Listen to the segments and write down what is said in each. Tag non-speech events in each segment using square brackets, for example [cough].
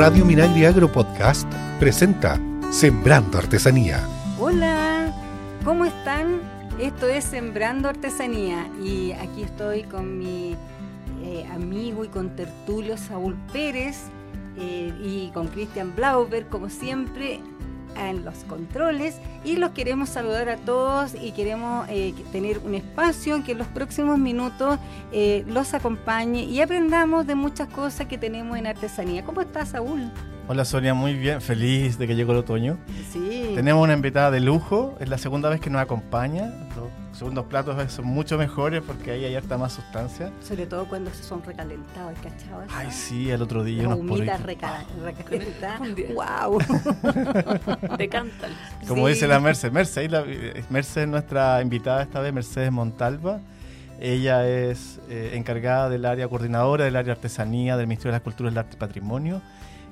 Radio Minagri Agro Podcast presenta Sembrando Artesanía. Hola, ¿cómo están? Esto es Sembrando Artesanía y aquí estoy con mi eh, amigo y con tertulio Saúl Pérez eh, y con Cristian Blauber, como siempre, en los controles y los queremos saludar a todos y queremos eh, tener un espacio que en los próximos minutos eh, los acompañe y aprendamos de muchas cosas que tenemos en artesanía. ¿Cómo estás, Saúl? Hola Sonia, muy bien, feliz de que llegó el otoño. Sí. Tenemos una invitada de lujo, es la segunda vez que nos acompaña. Los segundos platos son mucho mejores porque ahí hay harta más sustancia. Sobre todo cuando son recalentados, ¿cachai? Ay, sí, el otro día Las unos humitas porritos. recalentadas. ¡Wow! Decántalo. [laughs] Como Sí. dice la Mercedes. Mercedes, la- Mercedes es nuestra invitada esta vez, Mercedes Montalva. Ella es eh, encargada del área coordinadora del área artesanía del Ministerio de las Culturas, el Arte y Patrimonio.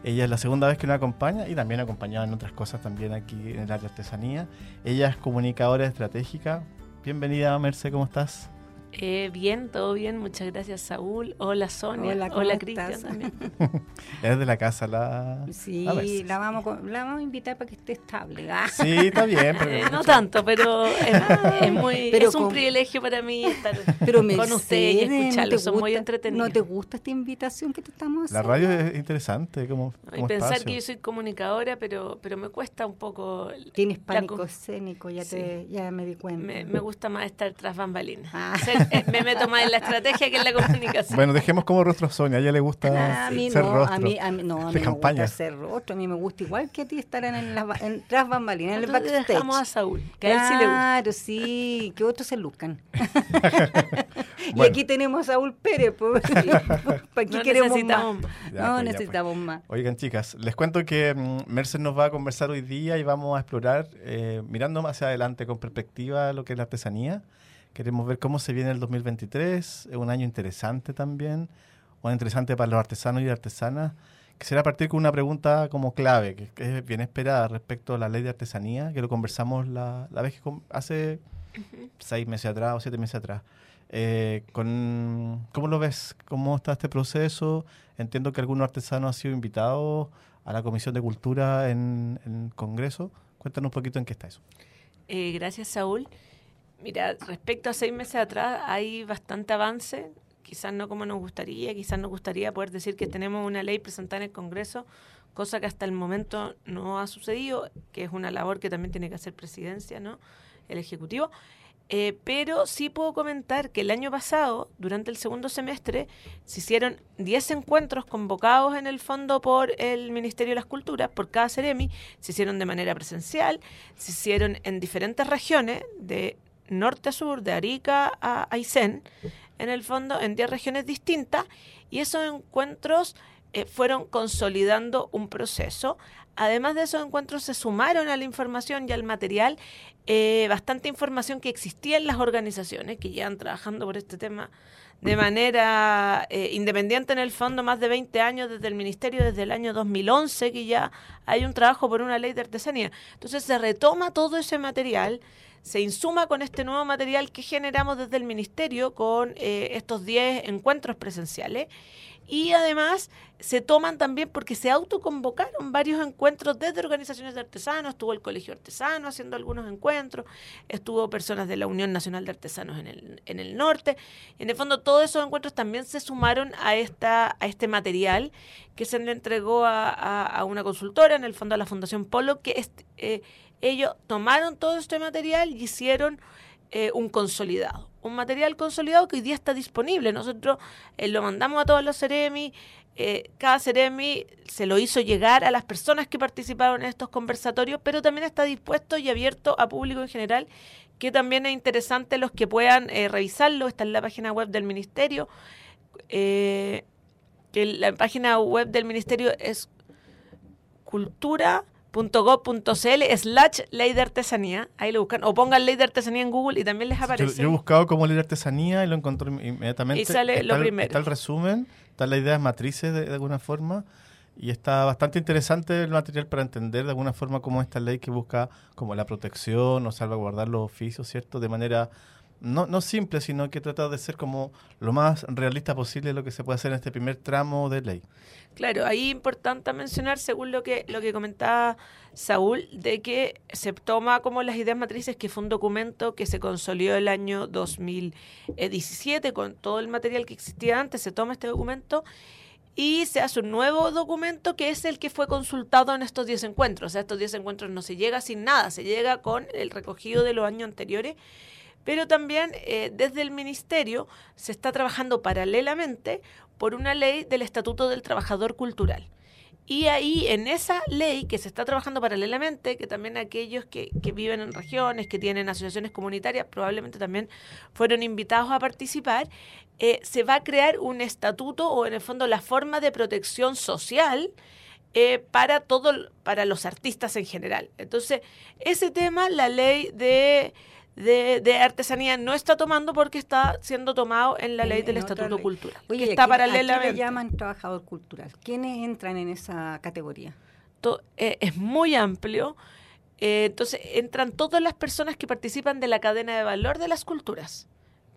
Ella es la segunda vez que nos acompaña y también acompañada en otras cosas también aquí en el área artesanía. Ella es comunicadora estratégica. Bienvenida, Mercedes, ¿cómo estás? Eh, bien, todo bien. Muchas gracias, Saúl. Hola, Sonia. Hola, Hola, ¿cómo Cristian también. [laughs] Eres de la casa, la... Sí, la la vamos, la vamos a invitar para que esté estable. Ah. Sí, está bien. Pero Eh, no tanto, pero es, [laughs] es muy, Pero es un con- privilegio para mí estar Pero con ustedes y ¿no escucharlos. Son muy entretenidos. ¿No te gusta esta invitación que te estamos La haciendo? radio es interesante como, Y pensar espacio. que yo soy comunicadora, pero, pero me cuesta un poco. Tienes la pánico co- escénico, ya, Sí. te, ya me di cuenta. Me, me gusta más estar tras bambalinas. Ah. [laughs] me meto más en la estrategia que en la comunicación. Bueno, dejemos como rostro a Sonia. A ella le gusta a mí ser no, rostro. a mí, a mí no, a mí de me gusta ser rostro, a mí me gusta igual que a ti estar en, en las en- tras bambalinas, en el backstage. dejamos a Saúl, que a él sí le gusta. Claro, sí, que otros se luzcan. [laughs] y Bueno. aquí tenemos a Saúl Pérez, pues. [laughs] ¿para qué No queremos necesitamos más? más. Ya, no pues, ya, pues. necesitamos más. Oigan, chicas, les cuento que mm, Mercer nos va a conversar hoy día y vamos a explorar, eh, mirando más hacia adelante con perspectiva lo que es la artesanía. Queremos ver cómo se viene el 2023. Es un año interesante también, un año interesante para los artesanos y artesanas. Quisiera partir con una pregunta como clave, que, es bien esperada respecto a la ley de artesanía, que lo conversamos la, la vez que hace seis meses atrás o siete meses atrás. Eh, con, ¿Cómo lo ves? ¿Cómo está este proceso? Entiendo que algunos artesanos han sido invitados a la Comisión de Cultura en, en el Congreso. Cuéntanos un poquito en qué está eso. Eh, gracias, Saúl. Mira, respecto a seis meses atrás, hay bastante avance. Quizás no como nos gustaría, quizás nos gustaría poder decir que tenemos una ley presentada en el Congreso, cosa que hasta el momento no ha sucedido, que es una labor que también tiene que hacer presidencia, ¿no? El Ejecutivo. Eh, pero sí puedo comentar que el año pasado, durante el segundo semestre, se hicieron 10 encuentros convocados en el fondo por el Ministerio de las Culturas, por cada Ceremi, se hicieron de manera presencial, se hicieron en diferentes regiones, de norte a sur, de Arica a Aysén, en el fondo en 10 regiones distintas, y esos encuentros eh, fueron consolidando un proceso. Además de esos encuentros se sumaron a la información y al material eh, bastante información que existía en las organizaciones que llevan trabajando por este tema de manera eh, independiente en el fondo más de 20 años desde el ministerio, desde el año 2011 que ya hay un trabajo por una ley de artesanía. Entonces se retoma todo ese material, se insuma con este nuevo material que generamos desde el ministerio con eh, estos 10 encuentros presenciales y además se toman también porque se autoconvocaron varios encuentros desde organizaciones de artesanos, estuvo el Colegio Artesano haciendo algunos encuentros, estuvo personas de la Unión Nacional de Artesanos en el, en el norte. En el fondo todos esos encuentros también se sumaron a, esta, a este material que se le entregó a, a- una consultora, en el fondo a la Fundación Polo, que est- eh, ellos tomaron todo este material y hicieron eh, un consolidado. Un material consolidado que hoy día está disponible. Nosotros eh, lo mandamos a todos los Ceremi. eh, cada Ceremi se lo hizo llegar a las personas que participaron en estos conversatorios, pero también está dispuesto y abierto a público en general, que también es interesante los que puedan revisarlo. Está en la página web del Ministerio. que la página web del Ministerio es cultura.gov.cl slash ley de artesanía. Ahí lo buscan. O pongan ley de artesanía en Google y también les aparece. yo he buscado cómo leer artesanía y lo encontré inmediatamente. Y sale lo el- primero. Está el resumen, están las ideas matrices de, de alguna forma y está bastante interesante el material para entender de alguna forma cómo esta ley que busca como la protección o salvaguardar los oficios, ¿cierto? De manera no, no simple, sino que trata de ser como lo más realista posible lo que se puede hacer en este primer tramo de ley. Claro, ahí es importante mencionar, según lo que, lo que comentaba Saúl, de que se toma como las ideas matrices, que fue un documento que se consolidó el año 2017 con todo el material que existía antes, se toma este documento y se hace un nuevo documento que es el que fue consultado en estos 10 encuentros. O sea, estos 10 encuentros no se llega sin nada, se llega con el recogido de los años anteriores pero también eh, desde el Ministerio se está trabajando paralelamente por una ley del Estatuto del Trabajador Cultural. Y ahí, en esa ley que se está trabajando paralelamente, que también aquellos que, viven en regiones, que tienen asociaciones comunitarias, probablemente también fueron invitados a participar, eh, se va a crear un estatuto o en el fondo la forma de protección social eh, para todo, para los artistas en general. Entonces, ese tema, la ley de de, artesanía no está tomando porque está siendo tomado en la ley del Estatuto Cultural. Oye, que está paralelamente. ¿a le llaman trabajador cultural? ¿Quiénes entran en esa categoría? Eh, es muy amplio. Eh, entonces, entran todas las personas que participan de la cadena de valor de las culturas.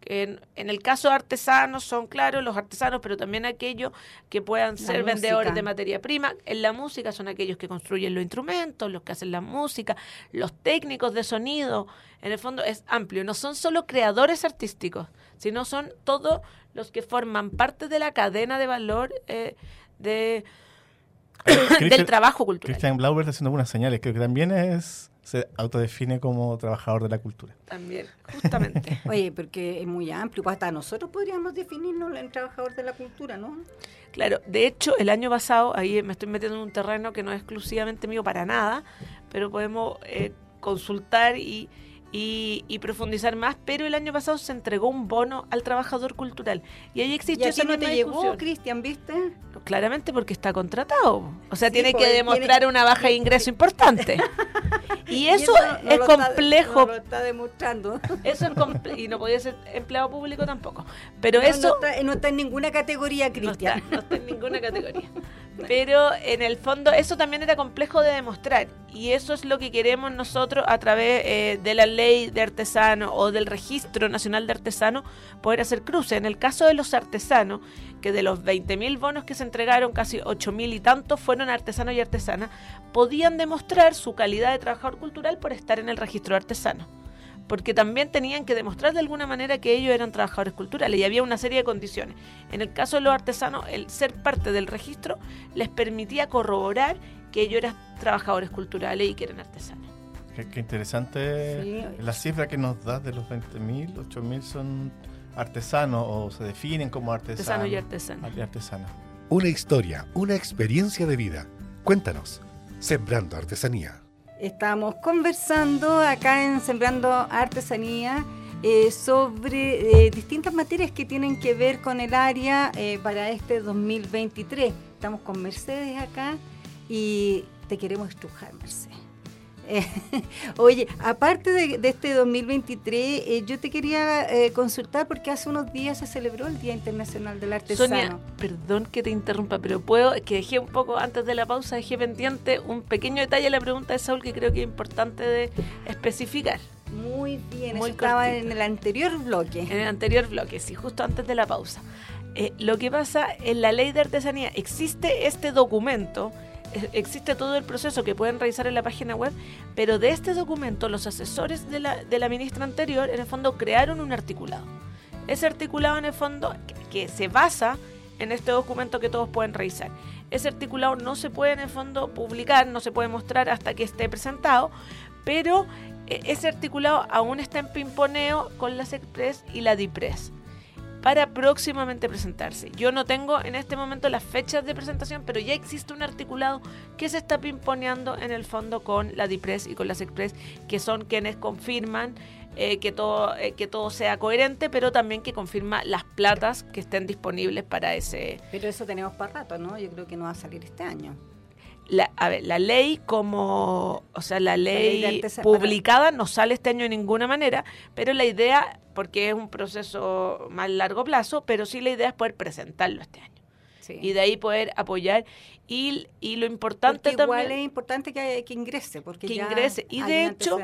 En, el caso de artesanos son, claro, los artesanos, pero también aquellos que puedan ser vendedores de materia prima. En la música son aquellos que construyen los instrumentos, los que hacen la música, los técnicos de sonido. En el fondo es amplio. No son solo creadores artísticos, sino son todos los que forman parte de la cadena de valor eh, de, [coughs] del trabajo cultural. Christian Blauber está haciendo algunas señales. Creo que también es se autodefine como trabajador de la cultura. También, justamente. [laughs] Oye, porque es muy amplio, pues hasta nosotros podríamos definirnos en trabajador de la cultura, ¿no? Claro, de hecho, el año pasado, ahí me estoy metiendo en un terreno que no es exclusivamente mío para nada, pero podemos eh, consultar y, y, profundizar más, pero el año pasado se entregó un bono al trabajador cultural. Y ahí existe ¿Y no te llegó, Cristian, viste? Claramente porque está contratado. O sea, tiene que demostrar una baja de ingreso importante. [laughs] y eso, es complejo. lo está demostrando. [laughs] Eso es y no podía ser empleado público tampoco. Pero eso... No está, en ninguna categoría, Cristian. no está en ninguna categoría. [laughs] Pero en el fondo eso también era complejo de demostrar y eso es lo que queremos nosotros a través eh, de la ley de artesano o del registro nacional de artesano poder hacer cruce. En el caso de los artesanos, que de los 20.000 bonos que se entregaron, casi 8.000 y tantos fueron artesanos y artesanas, podían demostrar su calidad de trabajador cultural por estar en el registro de artesanos porque también tenían que demostrar de alguna manera que ellos eran trabajadores culturales y había una serie de condiciones. En el caso de los artesanos, el ser parte del registro les permitía corroborar que ellos eran trabajadores culturales y que eran artesanos. Qué, interesante la cifra que nos das de los 20.000, 8.000 son artesanos o se definen como artesanos. Artesano y artesana. Una historia, una experiencia de vida. Cuéntanos, Sembrando Artesanía. Estamos conversando acá en Sembrando Artesanía eh, sobre eh, distintas materias que tienen que ver con el área eh, para este 2023. Estamos con Mercedes acá y te queremos estrujar, Mercedes. [laughs] oye, aparte de, este 2023, eh, yo te quería eh, consultar porque hace unos días se celebró el Día Internacional del Artesano. Sonia, perdón que te interrumpa, pero puedo, que dejé un poco antes de la pausa, dejé pendiente un pequeño detalle de la pregunta de Saúl que creo que es importante de especificar. Muy bien, Muy estaba en el anterior bloque. En el anterior bloque, sí, justo antes de la pausa. Eh, lo que pasa en la ley de artesanía, existe este documento existe todo el proceso que pueden revisar en la página web, pero de este documento los asesores de la, de la ministra anterior en el fondo crearon un articulado. Ese articulado en el fondo que, se basa en este documento que todos pueden revisar. Ese articulado no se puede en el fondo publicar, no se puede mostrar hasta que esté presentado, pero eh, ese articulado aún está en pimponeo con la SECPRES y la DIPRES para próximamente presentarse. Yo no tengo en este momento las fechas de presentación, pero ya existe un articulado que se está pimponeando en el fondo con la DIPRES y con las Express, que son quienes confirman eh, que, todo, eh, que todo sea coherente, pero también que confirma las platas que estén disponibles para ese... Pero eso tenemos para rato, ¿no? Yo creo que no va a salir este año. La, a ver, la ley como, o sea, la ley, publicada no sale este año de ninguna manera, pero la idea porque es un proceso más largo plazo, pero sí la idea es poder presentarlo este año. Y de ahí poder apoyar. Y, y lo importante porque igual es importante que, que ingrese. Porque que ingrese. Y de hecho,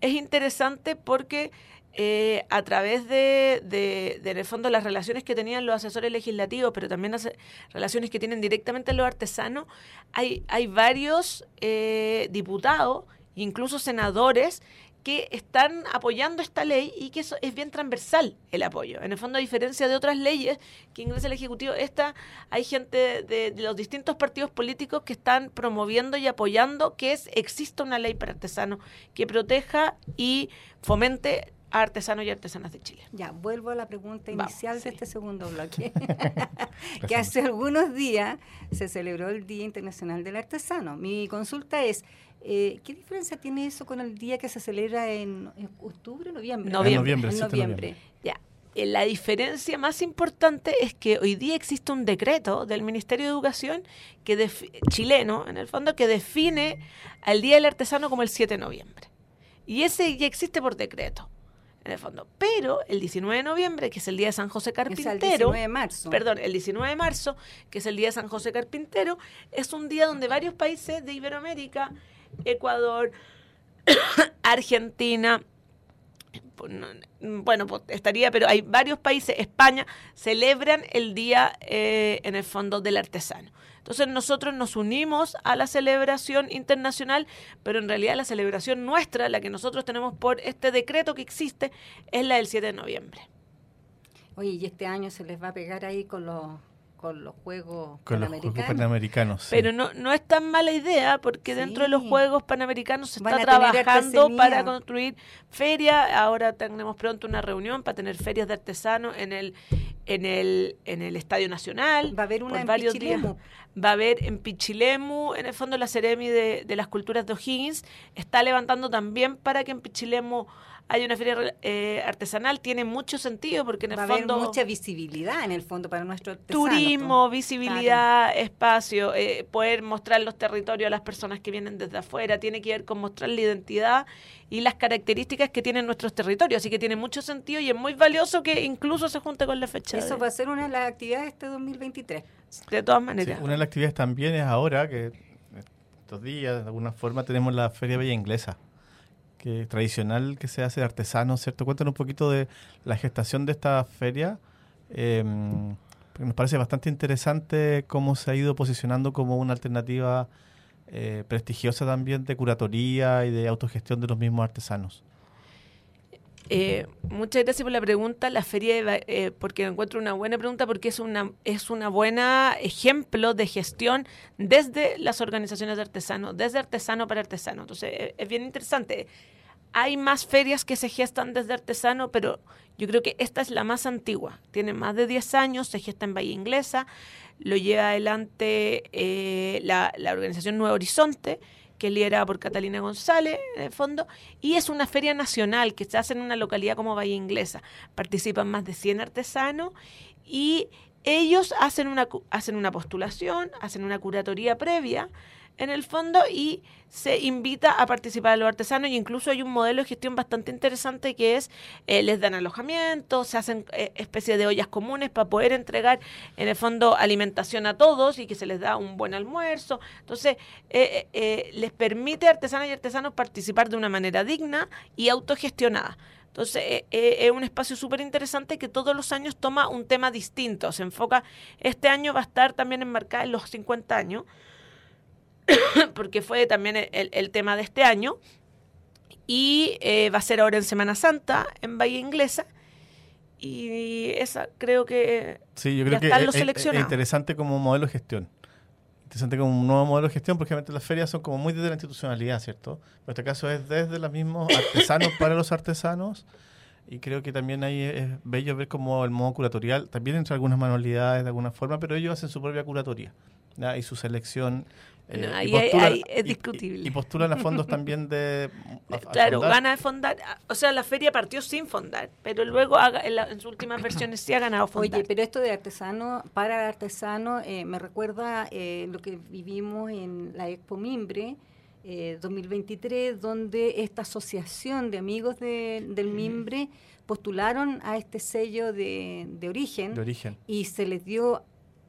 es interesante porque eh, a través de, de, de, en el fondo, las relaciones que tenían los asesores legislativos, pero también las relaciones que tienen directamente los artesanos, hay, hay varios eh, diputados, incluso senadores, que están apoyando esta ley y que eso es bien transversal el apoyo. En el fondo, a diferencia de otras leyes que ingresa el Ejecutivo, esta hay gente de, los distintos partidos políticos que están promoviendo y apoyando que es exista una ley para artesanos que proteja y fomente artesanos y artesanas de Chile. Ya, vuelvo a la pregunta inicial Vamos, de sí. este segundo bloque. [laughs] que hace algunos días se celebró el Día Internacional del Artesano. Mi consulta es, eh, ¿qué diferencia tiene eso con el día que se celebra en, en octubre, noviembre? Noviembre. En noviembre, noviembre. Ya. Eh, La diferencia más importante es que hoy día existe un decreto del Ministerio de Educación que chileno, en el fondo, que define al Día del Artesano como el 7 de noviembre. Y ese ya existe por decreto en el fondo. Pero el 19 de noviembre, que es el día de San José Carpintero, es el 19 de marzo. perdón, el 19 de marzo, que es el día de San José Carpintero, es un día donde varios países de Iberoamérica, Ecuador, [coughs] Argentina, bueno, pues estaría, pero hay varios países, España, celebran el día, eh, en el fondo, del artesano. Entonces nosotros nos unimos a la celebración internacional, pero en realidad la celebración nuestra, la que nosotros tenemos por este decreto que existe, es la del 7 de noviembre. Oye, y este año se les va a pegar ahí con los con los Juegos con Panamericanos. Los juegos panamericanos sí. Pero no, no es tan mala idea porque sí. dentro de los Juegos Panamericanos se está trabajando para construir ferias. Ahora tenemos pronto una reunión para tener ferias de artesanos en el en el en el Estadio Nacional. Va a haber una en varios Pichilemu. días. Va a haber en Pichilemu, en el fondo la Ceremi de, de las Culturas de O'Higgins está levantando también para que en Pichilemu hay una feria eh, artesanal, tiene mucho sentido porque en el Va fondo... a haber mucha visibilidad en el fondo para nuestro artesano. Turismo, visibilidad, claro. espacio, eh, poder mostrar los territorios a las personas que vienen desde afuera, tiene que ver con mostrar la identidad y las características que tienen nuestros territorios, así que tiene mucho sentido y es muy valioso que incluso se junte con la fecha. Eso de... va a ser una de las actividades de este 2023. De todas maneras. Sí, una de las actividades también es ahora que estos días de alguna forma tenemos la Feria Bella Inglesa que tradicional que se hace de artesanos, ¿cierto? Cuéntanos un poquito de la gestación de esta feria. Eh, nos parece bastante interesante cómo se ha ido posicionando como una alternativa eh, prestigiosa también de curatoría y de autogestión de los mismos artesanos. Eh, muchas gracias por la pregunta. La feria, eh, porque encuentro una buena pregunta, porque es una es una buena ejemplo de gestión desde las organizaciones de artesanos, desde artesano para artesano. Entonces, es, es bien interesante. Hay más ferias que se gestan desde artesano, pero yo creo que esta es la más antigua. Tiene más de 10 años, se gesta en Bahía Inglesa, lo lleva adelante eh, la, organización Nuevo Horizonte, que es liderada por Catalina González, en el fondo, y es una feria nacional que se hace en una localidad como Bahía Inglesa. Participan más de 100 artesanos y ellos hacen una, hacen una postulación, hacen una curatoría previa, en el fondo y se invita a participar a los artesanos y incluso hay un modelo de gestión bastante interesante que es eh, les dan alojamiento, se hacen eh, especies de ollas comunes para poder entregar en el fondo alimentación a todos y que se les da un buen almuerzo. Entonces eh, les permite a artesanas y artesanos participar de una manera digna y autogestionada. Entonces, eh, eh, es un espacio súper interesante que todos los años toma un tema distinto. Se enfoca, este año va a estar también enmarcada en los 50 años, [coughs] porque fue también el, el, tema de este año. Y eh, va a ser ahora en Semana Santa, en Bahía Inglesa. Y esa creo que sí, yo creo que es, es interesante como modelo de gestión interesante como un nuevo modelo de gestión, porque obviamente las ferias son como muy desde la institucionalidad, ¿cierto? En este caso es desde los mismos [coughs] artesanos para los artesanos, y creo que también ahí es bello ver como el modo curatorial, también entre algunas manualidades de alguna forma, pero ellos hacen su propia curatoría, ¿ya? y su selección. Eh, ahí, es discutible. Y, y, postulan a fondos también de... A, a [laughs] claro, gana de fondar. O sea, la feria partió sin fondar, pero luego haga, en, la, en, sus últimas [clears throat] versiones sí ha ganado fondar. Oye, pero esto de artesano, para artesano, eh, me recuerda eh, lo que vivimos en la Expo Mimbre, eh, 2023, donde esta asociación de amigos de, del Mimbre postularon a este sello de, de, origen, de origen y se les dio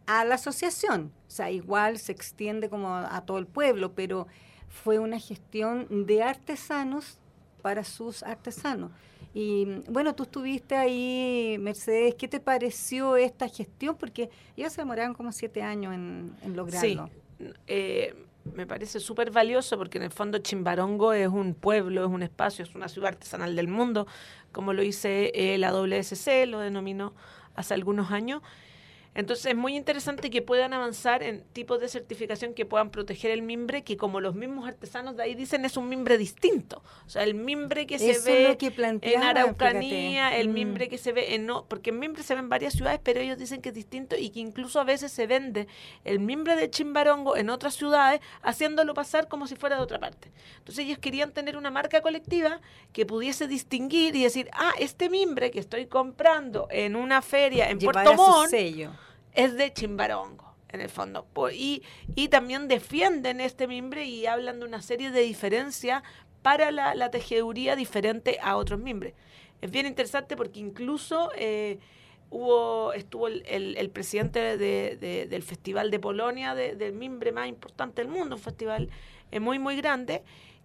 a la asociación. Sea, igual se extiende como a, todo el pueblo, pero fue una gestión de artesanos para sus artesanos. Y bueno, tú estuviste ahí, Mercedes, ¿qué te pareció esta gestión? Porque ellos se demoraron como siete años en, lograrlo. Sí, eh, me parece súper valioso porque en el fondo Chimbarongo es un pueblo, es un espacio, es una ciudad artesanal del mundo, como lo dice eh, la WSC, lo denominó hace algunos años. Entonces es muy interesante que puedan avanzar en tipos de certificación que puedan proteger el mimbre, que como los mismos artesanos de ahí dicen es un mimbre distinto. O sea, el mimbre que se ve en Araucanía, el mm. mimbre que se ve en no, porque el mimbre se ve en varias ciudades, pero ellos dicen que es distinto y que incluso a veces se vende el mimbre de Chimbarongo en otras ciudades, haciéndolo pasar como si fuera de otra parte. Entonces ellos querían tener una marca colectiva que pudiese distinguir y decir, ah, este mimbre que estoy comprando en una feria en Puerto Montt es de Chimbarongo, en el fondo. Y, y también defienden este mimbre y hablan de una serie de diferencias para la, tejeduría diferente a otros mimbres. Es bien interesante porque incluso eh, hubo estuvo el, el, presidente de, del Festival de Polonia, del mimbre más importante del mundo, un festival eh, muy, muy grande,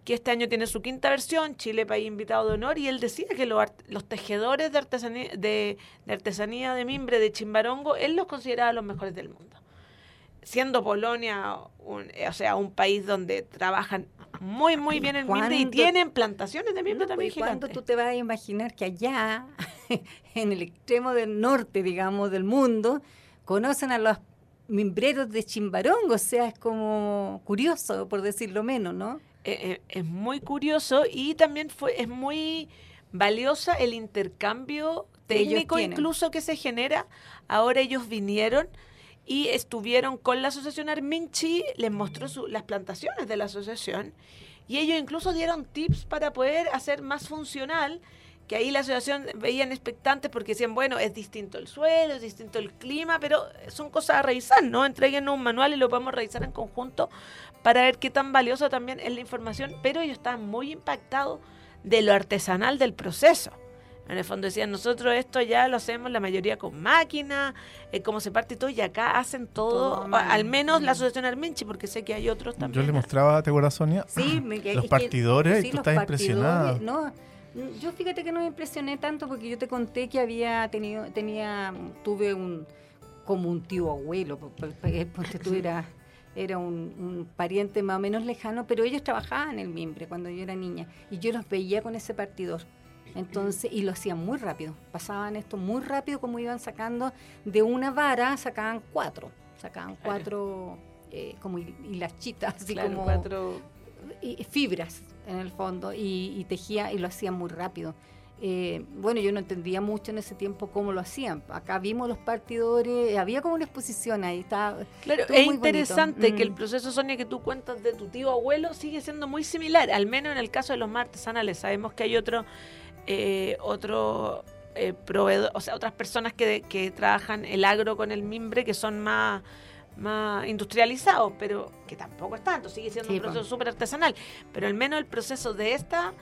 que este año tiene su quinta versión, Chile país invitado de honor, y él decía que los, tejedores de artesanía, de, artesanía de mimbre de Chimbarongo, él los consideraba los mejores del mundo. Siendo Polonia, un, o sea, un país donde trabajan muy, muy bien el mimbre y tienen plantaciones de mimbre también pues, ¿Cuándo tú te vas a imaginar que allá, [laughs] en el extremo del norte, digamos, del mundo, conocen a los mimbreros de Chimbarongo? O sea, es como curioso, por decirlo menos, ¿no? Eh, eh, es muy curioso y también fue es muy valiosa el intercambio técnico incluso que se genera. Ahora ellos vinieron y estuvieron con la asociación Arminchi, les mostró las plantaciones de la asociación y ellos incluso dieron tips para poder hacer más funcional que ahí la asociación veían expectantes porque decían, bueno, es distinto el suelo, es distinto el clima, pero son cosas a revisar, ¿no? Entreguen un manual y lo podemos revisar en conjunto para ver qué tan valiosa también es la información, pero ellos estaban muy impactados de lo artesanal del proceso. En el fondo decían, nosotros esto ya lo hacemos la mayoría con máquina, eh, cómo se parte y todo, y acá hacen todo, al menos la asociación Arminchi, porque sé que hay otros también. Yo le mostraba, ¿te acuerdas, Sonia? Sí, los partidores, y tú estás impresionada. No, yo fíjate que no me impresioné tanto porque yo te conté que había tenido, tenía, tuve un, como un tío abuelo, porque tú eras era [laughs] un, pariente más o menos lejano, pero ellos trabajaban en el mimbre cuando yo era niña y yo los veía con ese partidor. Entonces, y lo hacían muy rápido, pasaban esto muy rápido como iban sacando de una vara, sacaban cuatro, sacaban cuatro eh, como hilachitas, así como cuatro fibras en el fondo y, y tejía y lo hacían muy rápido. Eh, bueno, yo no entendía mucho en ese tiempo cómo lo hacían. Acá vimos los partidores, había como una exposición ahí. Estaba, claro, es interesante que el mm. proceso, Sonia, que tú cuentas de tu tío abuelo sigue siendo muy similar, al menos en el caso de los más artesanales. Sabemos que hay otro, eh, otro eh, proveedor, o sea, otras personas que, que trabajan el agro con el mimbre que son más más industrializados, pero que tampoco es tanto, sigue siendo un proceso súper artesanal. Pero al menos el proceso de esta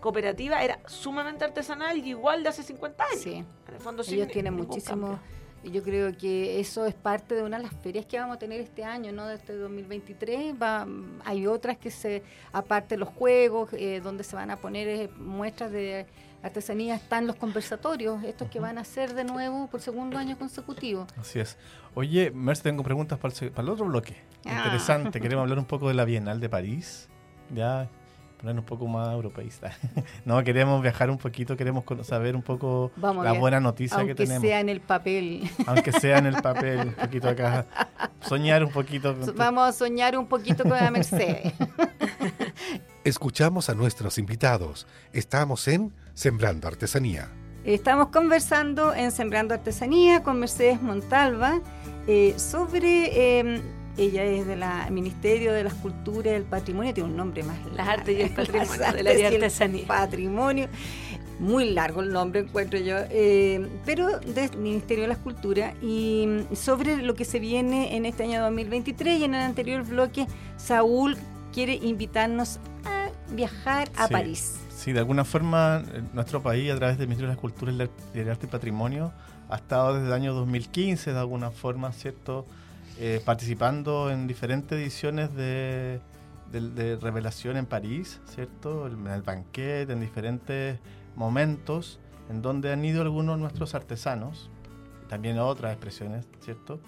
cooperativa era sumamente artesanal y igual de hace 50 años. Sí. En el fondo, Ellos tienen muchísimo. Y yo creo que eso es parte de una de las ferias que vamos a tener este año, ¿no? De este 2023. Va, hay otras que se, aparte de los juegos, eh, donde se van a poner eh, muestras de artesanía, están los conversatorios, estos que van a ser de nuevo por segundo año consecutivo. Así es. Oye, Merce, tengo preguntas para el, para el otro bloque. Ah. Interesante. Queremos hablar un poco de la Bienal de París. Ya un poco más europeísta. [laughs] no, queremos viajar un poquito, queremos saber un poco la buena noticia que tenemos. Aunque sea en el papel. Aunque sea en el [laughs] papel, un poquito acá. Soñar un poquito. Vamos a soñar un poquito con la Mercedes. [laughs] Escuchamos a nuestros invitados. Estamos en Sembrando Artesanía. Estamos conversando en Sembrando Artesanía con Mercedes Montalva eh, sobre... Eh, ella es del Ministerio de las Culturas y el Patrimonio, tiene un nombre más largo. Las artes y el patrimonio, de la artesanía. Patrimonio, muy largo el nombre encuentro yo, eh, pero del Ministerio de las Culturas y sobre lo que se viene en este año 2023 y en el anterior bloque, Saúl quiere invitarnos a viajar a París. Sí, de alguna forma nuestro país a través del Ministerio de las Culturas el Arte y Patrimonio ha estado desde el año 2015 de alguna forma, ¿cierto?, eh, participando en diferentes ediciones de, Revelación en París, ¿cierto? En el banquete, en diferentes momentos en donde han ido algunos nuestros artesanos, también otras expresiones, ¿cierto?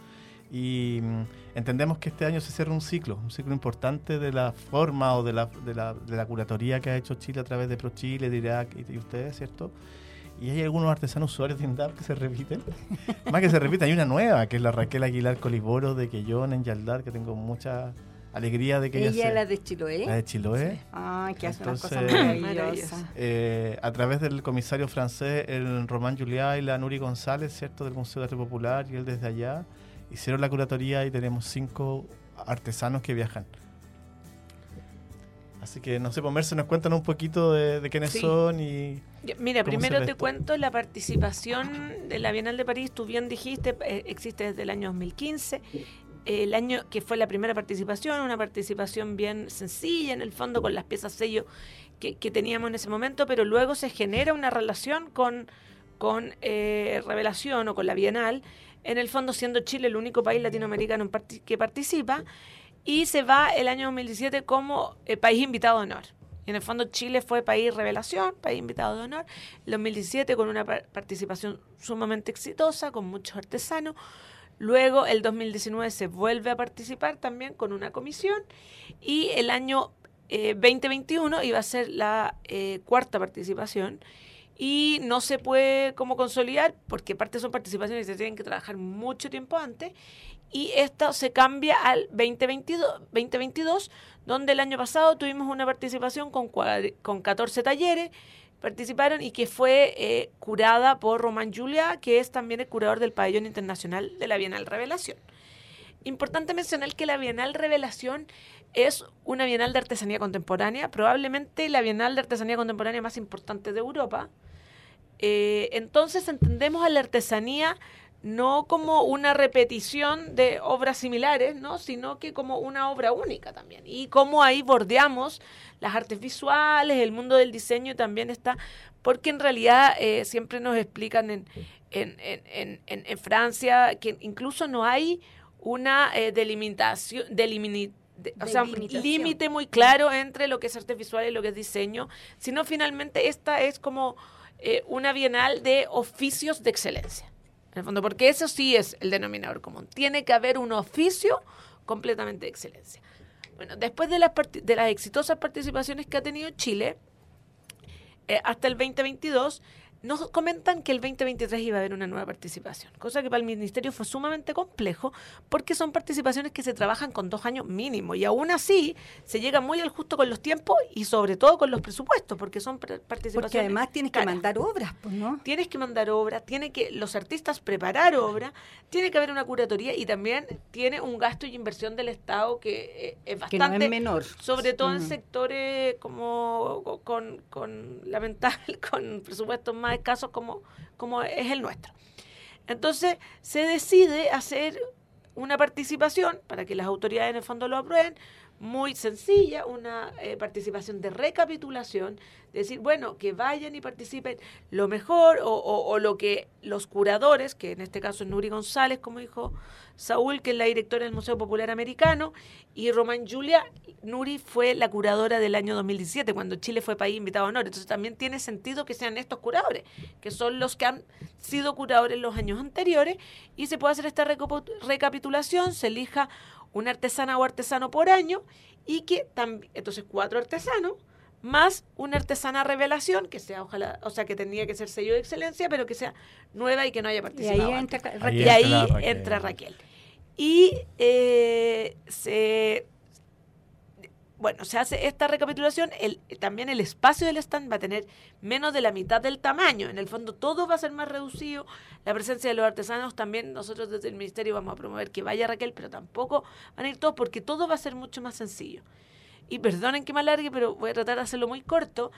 Y mm, entendemos que este año se cierra un ciclo, un ciclo importante de la forma o de la, de la, de la curatoría que ha hecho Chile a través de ProChile, de Irak y, ustedes, ¿cierto? Y hay algunos artesanos usuarios de INDAP que se repiten. [laughs] Más que se repiten, hay una nueva, que es la Raquel Aguilar Coliboro de Quellón en Yaldar, que tengo mucha alegría de que ella, ella la de Chiloé. La de Chiloé. Ah, que hace una cosa maravillosa. Eh, a través del comisario francés, el Román Juliá y la Nuri González, ¿cierto? Del Museo de Arte Popular, y él desde allá, hicieron la curatoría y tenemos cinco artesanos que viajan. Así que, no sé, Pomerse, nos cuentan un poquito de, quiénes son y... Mira, primero te cuento la participación de la Bienal de París. Tú bien dijiste, eh, existe desde el año 2015 el año que fue la primera participación, una participación bien sencilla en el fondo con las piezas sello que, teníamos en ese momento, pero luego se genera una relación con, con eh, Revelación o con la Bienal, en el fondo siendo Chile el único país latinoamericano que participa, y se va el año 2017 como eh, país invitado de honor. Y en el fondo Chile fue país revelación, país invitado de honor. El 2017 con una participación sumamente exitosa, con muchos artesanos. Luego, el 2019 se vuelve a participar también con una comisión y el año 2021 eh, iba a ser la eh, cuarta participación y no se puede como consolidar porque parte son participaciones que se tienen que trabajar mucho tiempo antes y esto se cambia al 2022, 2022 donde el año pasado tuvimos una participación con, con 14 talleres participaron y que fue eh, curada por Román Julia, que es también el curador del pabellón internacional de la Bienal Revelación. Importante mencionar que la Bienal Revelación es una Bienal de Artesanía Contemporánea, probablemente la Bienal de Artesanía Contemporánea más importante de Europa. Eh, entonces entendemos a la artesanía no como una repetición de obras similares, ¿no? sino que como una obra única también. Y como ahí bordeamos las artes visuales, el mundo del diseño también está, porque en realidad eh, siempre nos explican en, en, Francia que incluso no hay una eh, delimitación, o sea, límite muy claro entre lo que es arte visual y lo que es diseño, sino finalmente esta es como eh, una bienal de oficios de excelencia en el fondo, porque eso sí es el denominador común. Tiene que haber un oficio completamente de excelencia. Bueno, después de las, de las exitosas participaciones que ha tenido Chile, eh, hasta el 2022, nos comentan que el 2023 iba a haber una nueva participación, cosa que para el Ministerio fue sumamente complejo porque son participaciones que se trabajan con dos años mínimo y aún así se llega muy al justo con los tiempos y sobre todo con los presupuestos porque son participaciones. Porque además tienes que mandar obras, pues, ¿no? Tienes que mandar obras, tiene que los artistas preparar obras, tiene que haber una curatoría y también tiene un gasto y inversión del Estado que eh, es bastante menor. Sobre todo en sectores como con, con lamentable, [laughs] con presupuestos más casos como, como es el nuestro. Entonces se decide hacer una participación para que las autoridades en el fondo lo aprueben, muy sencilla, una eh, participación de recapitulación, decir, bueno, que vayan y participen lo mejor o, o, lo que los curadores, que en este caso es Nuri González, como dijo Saúl, que es la directora del Museo Popular Americano, y Román Julia, Nuri fue la curadora del año 2017, cuando Chile fue país invitado a honor. Entonces también tiene sentido que sean estos curadores, que son los que han sido curadores los años anteriores, y se puede hacer esta recapitulación, se elija una artesana o artesano por año, y que también, entonces cuatro artesanos, más una artesana revelación, que sea, ojalá, o sea, que tendría que ser sello de excelencia, pero que sea nueva y que no haya participado. Y ahí entra, Raquel. Y ahí entra Raquel. Y eh, se bueno, se hace esta recapitulación, el, también el espacio del stand va a tener menos de la mitad del tamaño. En el fondo todo va a ser más reducido. La presencia de los artesanos también, nosotros desde el Ministerio vamos a promover que vaya Raquel, pero tampoco van a ir todos porque todo va a ser mucho más sencillo y perdonen que me alargue, pero voy a tratar de hacerlo muy corto,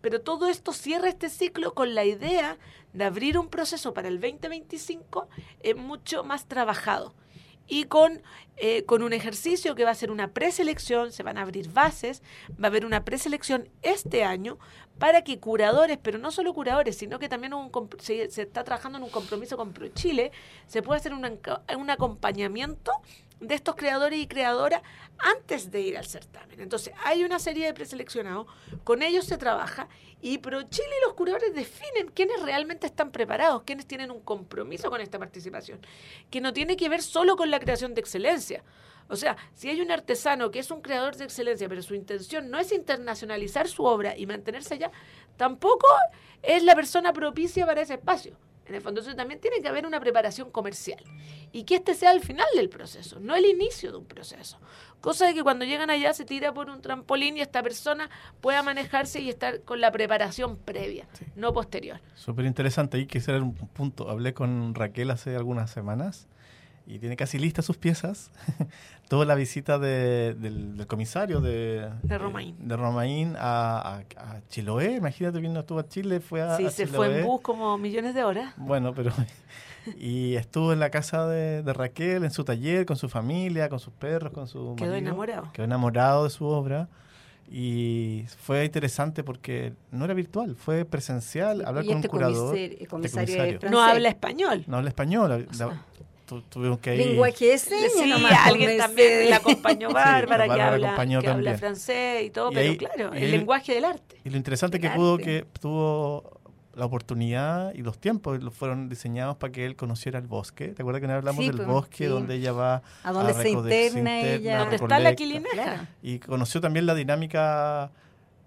pero todo esto cierra este ciclo con la idea de abrir un proceso para el 2025 eh, mucho más trabajado y con, eh, con un ejercicio que va a ser una preselección, se van a abrir bases, va a haber una preselección este año para que curadores, pero no solo curadores, sino que también un, se, está trabajando en un compromiso con ProChile, se pueda hacer un, un acompañamiento de estos creadores y creadoras antes de ir al certamen. Entonces, hay una serie de preseleccionados, con ellos se trabaja y ProChile y los curadores definen quiénes realmente están preparados, quiénes tienen un compromiso con esta participación, que no tiene que ver solo con la creación de excelencia. O sea, si hay un artesano que es un creador de excelencia, pero su intención no es internacionalizar su obra y mantenerse allá, tampoco es la persona propicia para ese espacio. En el fondo, entonces también tiene que haber una preparación comercial y que este sea el final del proceso, no el inicio de un proceso. Cosa de que cuando llegan allá se tira por un trampolín y esta persona pueda manejarse y estar con la preparación previa, no posterior. Súper interesante. Y quisiera un punto. Hablé con Raquel hace algunas semanas y tiene casi listas sus piezas. [laughs] Tuvo la visita del, comisario de, de Romaín, de, Romaín a, Chiloé. Imagínate, vino estuvo a Chile, fue a. Sí, se fue en bus como millones de horas. Bueno, pero. [laughs] y estuvo en la casa de, Raquel, en su taller, con su familia, con sus perros, con su. Quedó enamorado. Quedó enamorado de su obra. Y fue interesante porque no era virtual, fue presencial, hablar con un este curador. Comisario, comisario este no habla español. No habla español tuvimos que ir. Lenguaje de señas, sí, alguien también la acompañó Bárbara, que, habla, que habla francés y todo, pero claro, el lenguaje del arte. Y lo interesante que pudo que tuvo la oportunidad y los tiempos fueron diseñados para que él conociera el bosque. ¿Te acuerdas que nos hablamos del pues, bosque donde ella va a donde se interna, ella, donde está la quilineja? Y conoció también la dinámica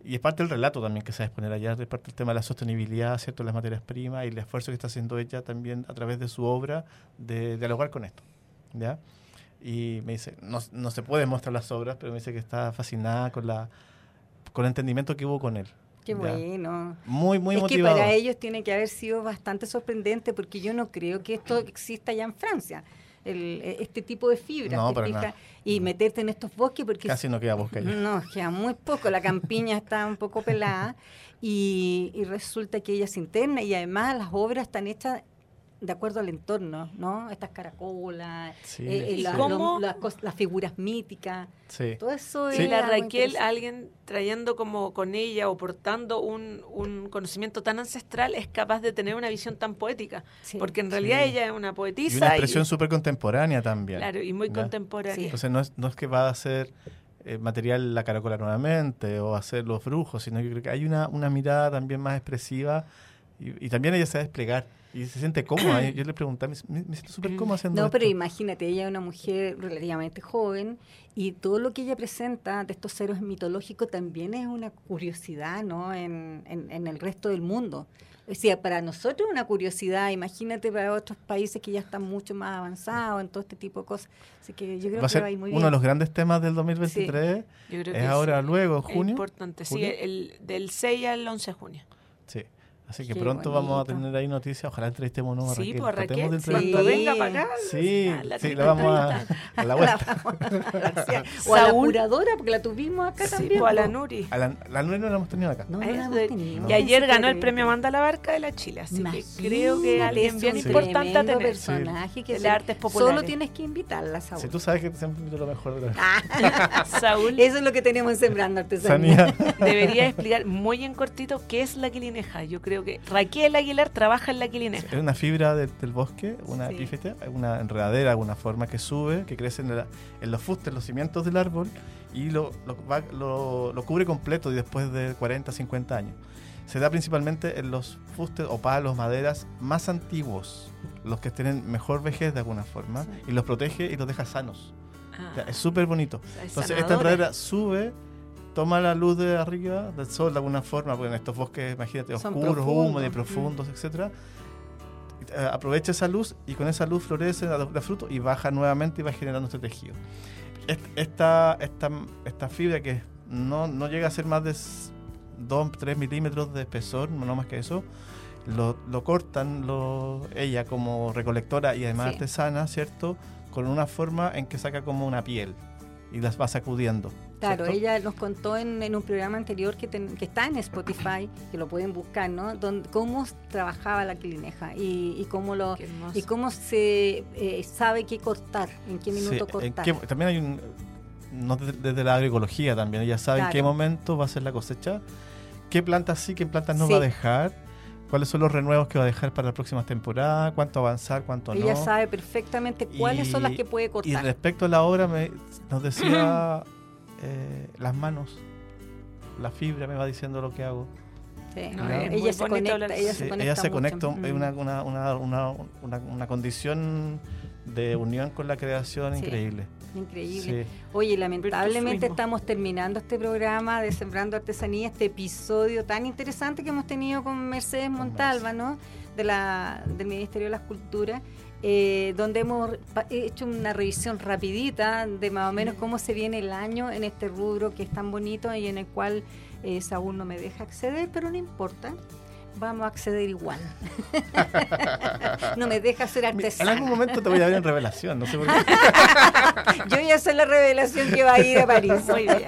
y es parte del relato también que se va a exponer allá, es parte del tema de la sostenibilidad, ¿cierto? las materias primas y el esfuerzo que está haciendo ella también a través de su obra de, dialogar con esto. ¿ya? Y me dice, no, no se puede mostrar las obras, pero me dice que está fascinada con, la, con el entendimiento que hubo con él. Qué bueno. Muy, muy es motivado. que para ellos tiene que haber sido bastante sorprendente porque yo no creo que esto exista ya en Francia. E, este tipo de fibras y meterte en estos bosques porque casi no queda bosque no queda muy poco la campiña [laughs] está un poco pelada. Y, y, resulta que ella se interna y además las obras están hechas de acuerdo al entorno, ¿no? Estas caracolas, eh, eh, las figuras míticas, todo eso. Sí. La Raquel, alguien trayendo como con ella o portando un, conocimiento tan ancestral, es capaz de tener una visión tan poética, porque en realidad ella es una poetisa. Y una expresión súper contemporánea también. Claro, y muy contemporánea. Entonces no es, no es que va a hacer eh, material la caracola nuevamente o hacer los brujos, sino que creo que hay una, una mirada también más expresiva y, y también ella se va a desplegar y se siente cómoda. Yo le pregunté, me, siento súper cómoda [clears throat] haciendo No, pero imagínate, ella es una mujer relativamente joven y todo lo que ella presenta de estos héroes mitológicos también es una curiosidad, ¿no? En, en, el resto del mundo. O sea, para nosotros es una curiosidad, imagínate para otros países que ya están mucho más avanzados en todo este tipo de cosas. Así que yo creo va a ser muy uno de los grandes temas del 2023. es ahora, luego, junio. importante, sí, el, del 6 al 11 de junio. Sí. Así que pronto vamos a tener ahí noticias. Ojalá entrevistemos a Raquel. Sí, por pues, Raquel. Cuando venga para acá. Sí, la, sí, la vamos a, a la vuelta. [laughs] [laughs] o a la curadora, porque la tuvimos acá también. O a la Nuri. A la, la Nuri no la hemos tenido acá. No, no la hemos tenido. Y ayer ganó el premio Amanda la Barca de la Chile. Así que creo que alguien bien importante a tener. personaje que el arte popular. Solo tienes que invitarla, Saúl. Si tú sabes que siempre invito lo mejor de la ah. [laughs] Saúl. Eso es lo que tenemos en Sembrando Artesanía. Debería explicar muy en cortito qué es la quilineja. Yo creo que Raquel Aguilar trabaja en la quilinera. Es una fibra del bosque, una epífete, una enredadera, alguna forma que sube, que crece en, los fustes, los cimientos del árbol y lo, lo, cubre completo y después de 40, 50 años. Se da principalmente en los fustes o palos, maderas más antiguos, los que tienen mejor vejez de alguna forma, y los protege y los deja sanos. Ah. es súper bonito. Entonces, esta enredadera sube toma la luz de arriba del sol de alguna forma, porque en estos bosques, imagínate, oscuros, húmedos y profundos, etcétera, eh, aprovecha esa luz y con esa luz florece la, fruto y baja nuevamente y va generando este tejido. Esta, esta, esta fibra que no, no llega a ser más de 2, 3 milímetros de espesor, no más que eso, lo, lo cortan lo, ella como recolectora y además artesana, ¿cierto? Con una forma en que saca como una piel y las va sacudiendo. Claro, ella nos contó en, un programa anterior que, que, está en Spotify, que lo pueden buscar, ¿no? Donde, cómo trabajaba la clineja y, cómo lo y cómo se eh, sabe qué cortar, en qué minuto cortar. también hay un no desde, la agroecología también, ella sabe en qué momento va a ser la cosecha, qué plantas sí, qué plantas no va a dejar cuáles son los renuevos que va a dejar para la próxima temporada, cuánto avanzar, cuánto no. Ella sabe perfectamente cuáles son las que puede cortar. Y respecto a la obra, me, nos decía [clears throat] eh, las manos, la fibra me va diciendo lo que hago. Sí, no, ella, se conecta, ella, se conecta, ella se conecta. Es una, una, una, una, condición de unión con la creación increíble. Increíble. Oye, lamentablemente estamos terminando este programa de Sembrando Artesanía, este episodio tan interesante que hemos tenido con Mercedes Montalva, ¿no? De la, del Ministerio de las Culturas. Eh, donde hemos hecho una revisión rapidita de más o menos cómo se viene el año en este rubro que es tan bonito y en el cual eh, Saúl no me deja acceder, pero no importa vamos a acceder igual. [laughs] no me deja ser artesana. En algún momento te voy a ver en revelación, no sé por qué. [laughs] Yo ya sé la revelación que va a ir a París. [laughs] Muy bien.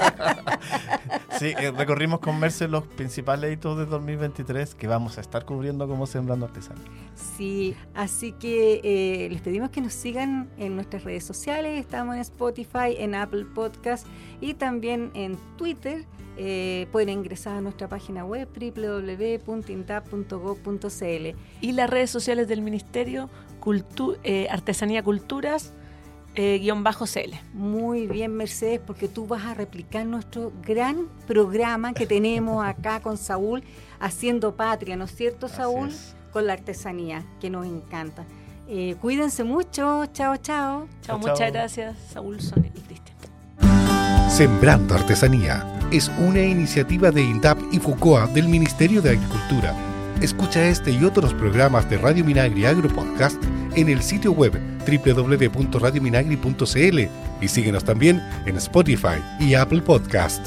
Sí, eh, recorrimos con Merce los principales hitos de 2023 que vamos a estar cubriendo como Sembrando Artesanía. Sí, así que eh, les pedimos que nos sigan en nuestras redes sociales. Estamos en Spotify, en Apple Podcast y también en Twitter eh, pueden ingresar a nuestra página web www.intap.gov.cl. Y las redes sociales del Ministerio, eh, Artesanía Culturas, eh, guion bajo CL. Muy bien, Mercedes, porque tú vas a replicar nuestro gran programa que tenemos acá con Saúl, haciendo patria, ¿no es cierto, Saúl? Con la artesanía, que nos encanta. cuídense mucho, chao, chao. Chao, muchas gracias, Saúl, Sonia. Sembrando Artesanía es una iniciativa de INDAP y FUCOA del Ministerio de Agricultura. Escucha este y otros programas de Radio Minagri Agro Podcast en el sitio web www.radiominagri.cl y síguenos también en Spotify y Apple Podcast.